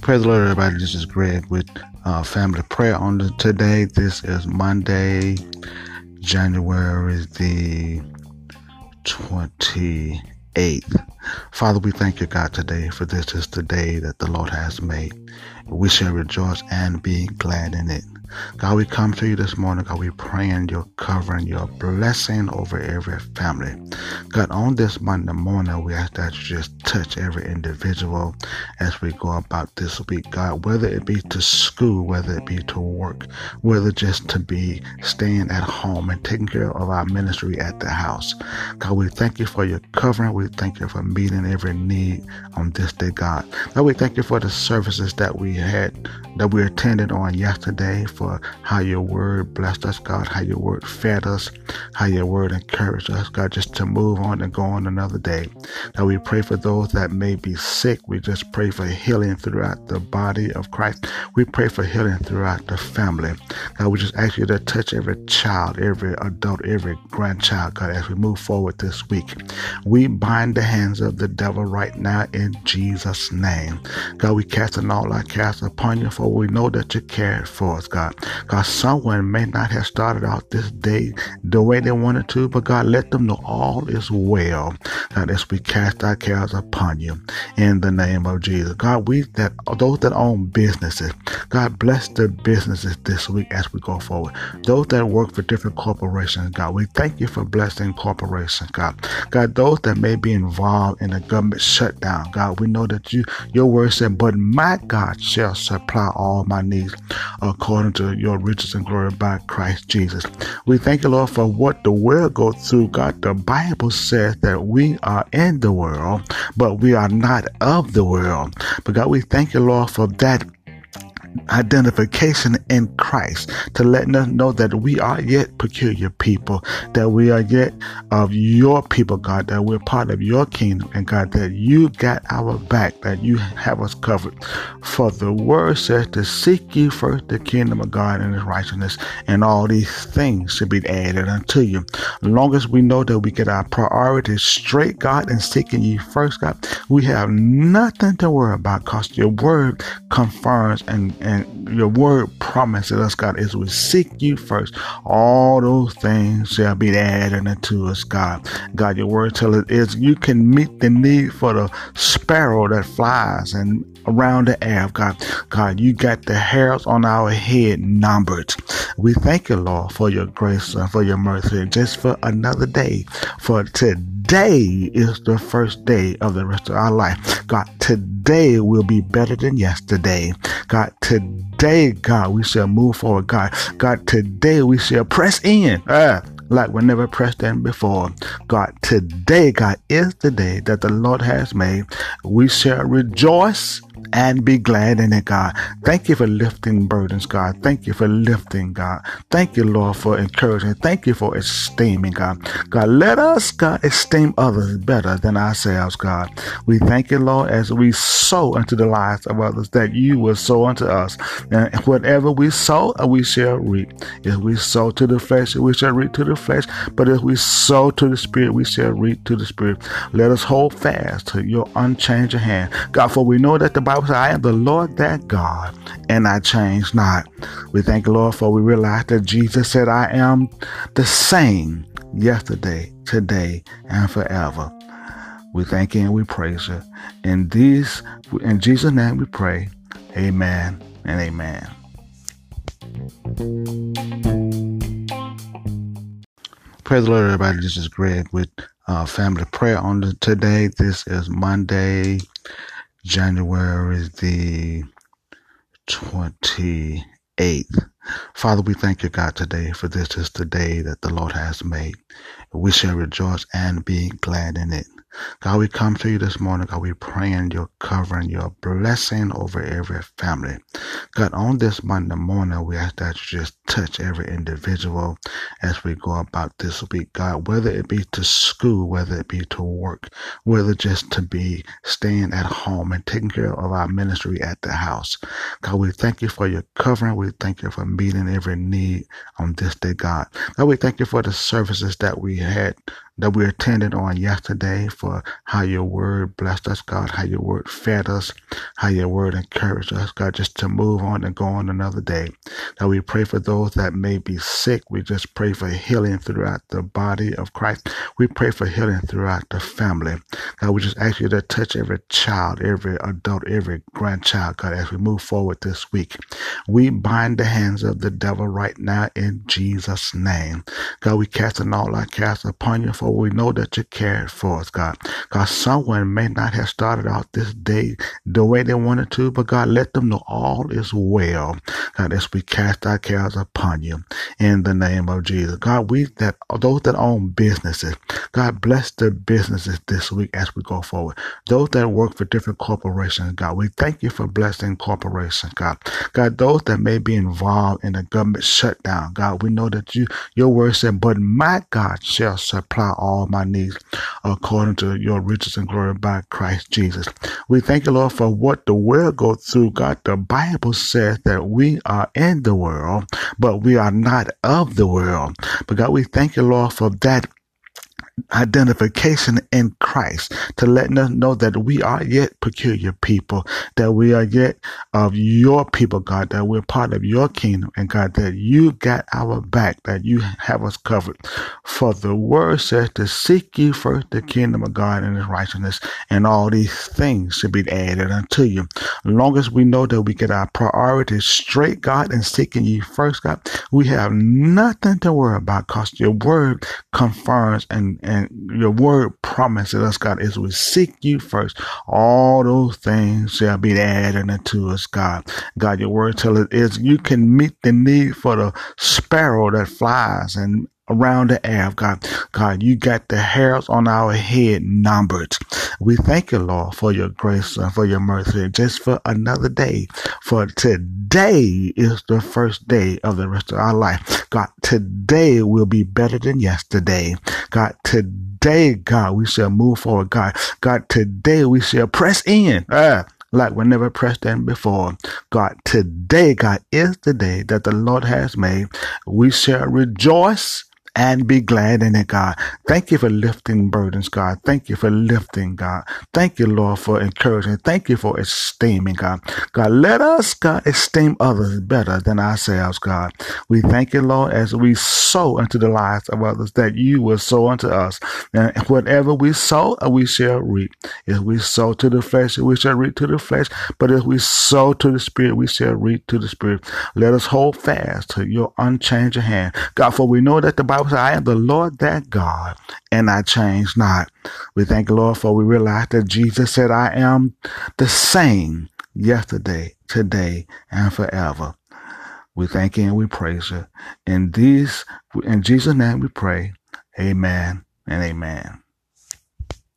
Praise the Lord, everybody. This is Greg with uh, Family Prayer on the, today. This is Monday, January the 28th. Father, we thank you, God, today, for this is the day that the Lord has made. We shall rejoice and be glad in it. God, we come to you this morning. God, we pray praying your covering, your blessing over every family. God, on this Monday morning, we ask that you just touch every individual as we go about this week, God, whether it be to school, whether it be to work, whether just to be staying at home and taking care of our ministry at the house. God, we thank you for your covering. We thank you for meeting every need on this day, God. God, we thank you for the services that we had, that we attended on yesterday for how your word blessed us, God, how your word fed us, how your word encouraged us, God, just to move on and go on another day. Now we pray for those that may be sick. We just pray for healing throughout the body of Christ. We pray for healing throughout the family. God, we just ask you to touch every child, every adult, every grandchild, God, as we move forward this week. We bind the hands of the devil right now in Jesus' name. God, we cast an all our cast upon you, for we know that you care for us, God. God, someone may not have started out this day the way they wanted to, but God, let them know all is well. God, as we cast our cares upon you in the name of Jesus. God, we that those that own businesses, God bless the businesses this week as we go forward. Those that work for different corporations, God, we thank you for blessing corporations, God. God, those that may be involved in a government shutdown, God, we know that you your word said, but my God shall supply all my needs according to your riches and glory by Christ Jesus. We thank you, Lord, for what the world goes through. God, the Bible says that we are in the world, but we are not of the world. But God, we thank you, Lord, for that identification in Christ to letting us know that we are yet peculiar people, that we are yet of your people, God, that we're part of your kingdom, and God, that you got our back, that you have us covered. For the word says to seek you first the kingdom of God and his righteousness, and all these things should be added unto you. Long as we know that we get our priorities straight, God, and seeking you first, God, we have nothing to worry about because your word confirms and and your word promises us, God, as we seek you first, all those things shall be added unto us, God. God, your word tells us is you can meet the need for the sparrow that flies and around the air, God. God, you got the hairs on our head numbered. We thank you, Lord, for your grace and for your mercy, just for another day. For today is the first day of the rest of our life. God, today will be better than yesterday. God, today, God, we shall move forward. God, God, today we shall press in. Uh, like we never pressed in before. God, today, God, is the day that the Lord has made. We shall rejoice and be glad in it, God. Thank you for lifting burdens, God. Thank you for lifting, God. Thank you, Lord, for encouraging. Thank you for esteeming, God. God, let us, God, esteem others better than ourselves, God. We thank you, Lord, as we sow into the lives of others, that you will sow unto us. And whatever we sow, we shall reap. If we sow to the flesh, we shall reap to the flesh. But if we sow to the Spirit, we shall reap to the Spirit. Let us hold fast to your unchanging hand. God, for we know that the Bible says, I am the Lord that God, and I change not. We thank the Lord for we realize that Jesus said, I am the same yesterday, today, and forever. We thank you and we praise you. In these in Jesus' name we pray. Amen and amen. Praise the Lord, everybody. This is Greg with uh, Family Prayer on the, today. This is Monday, January the 28th. Father, we thank you, God, today, for this is the day that the Lord has made. We shall rejoice and be glad in it. God, we come to you this morning. God, we pray praying your covering, your blessing over every family. God, on this Monday morning, we ask that you just touch every individual as we go about this week. God, whether it be to school, whether it be to work, whether just to be staying at home and taking care of our ministry at the house. God, we thank you for your covering. We thank you for meeting every need on this day, God. God, we thank you for the services that we had that we attended on yesterday for how your word blessed us, God, how your word fed us, how your word encouraged us, God, just to move on and go on another day. That we pray for those that may be sick. We just pray for healing throughout the body of Christ. We pray for healing throughout the family. God, we just ask you to touch every child, every adult, every grandchild, God, as we move forward this week. We bind the hands of the devil right now in Jesus' name. God, we cast an all our cast upon you, for we know that you cared for us, God. God, someone may not have started out this day the way they wanted to, but God, let them know all is well. God, as we cast our cares upon you in the name of Jesus. God, we that those that own businesses, God bless their businesses this week as we go forward. Those that work for different corporations, God, we thank you for blessing corporations, God. God, those that may be involved in a government shutdown, God, we know that you your word said, But my God shall supply all my needs according to your riches and glory by Christ Jesus. We thank you, Lord, for what the world goes through. God, the Bible says that we are in the world, but we are not of the world. But God, we thank you, Lord, for that identification in Christ to letting us know that we are yet peculiar people, that we are yet of your people, God, that we're part of your kingdom, and God, that you got our back, that you have us covered. For the word says to seek you first the kingdom of God and his righteousness, and all these things should be added unto you. Long as we know that we get our priorities straight, God, and seeking you first, God, we have nothing to worry about because your word confirms and and your word promises us, God, as we seek you first, all those things shall be added unto us, God. God, your word tells us is you can meet the need for the sparrow that flies and around the air, God. God, you got the hairs on our head numbered. We thank you, Lord, for your grace and for your mercy, just for another day. For today is the first day of the rest of our life. God, today will be better than yesterday. God, today, God, we shall move forward. God, God, today we shall press in. Uh, like we never pressed in before. God, today, God, is the day that the Lord has made. We shall rejoice and be glad in it, God. Thank you for lifting burdens, God. Thank you for lifting, God. Thank you, Lord, for encouraging. Thank you for esteeming, God. God, let us, God, esteem others better than ourselves, God. We thank you, Lord, as we sow into the lives of others, that you will sow unto us. And whatever we sow, uh, we shall reap. If we sow to the flesh, we shall reap to the flesh. But if we sow to the Spirit, we shall reap to the Spirit. Let us hold fast to your unchanging hand. God, for we know that the Bible Bible says, I am the Lord that God, and I change not. We thank the Lord for we realize that Jesus said, I am the same yesterday, today, and forever. We thank you and we praise you. In these, in Jesus' name we pray. Amen and amen.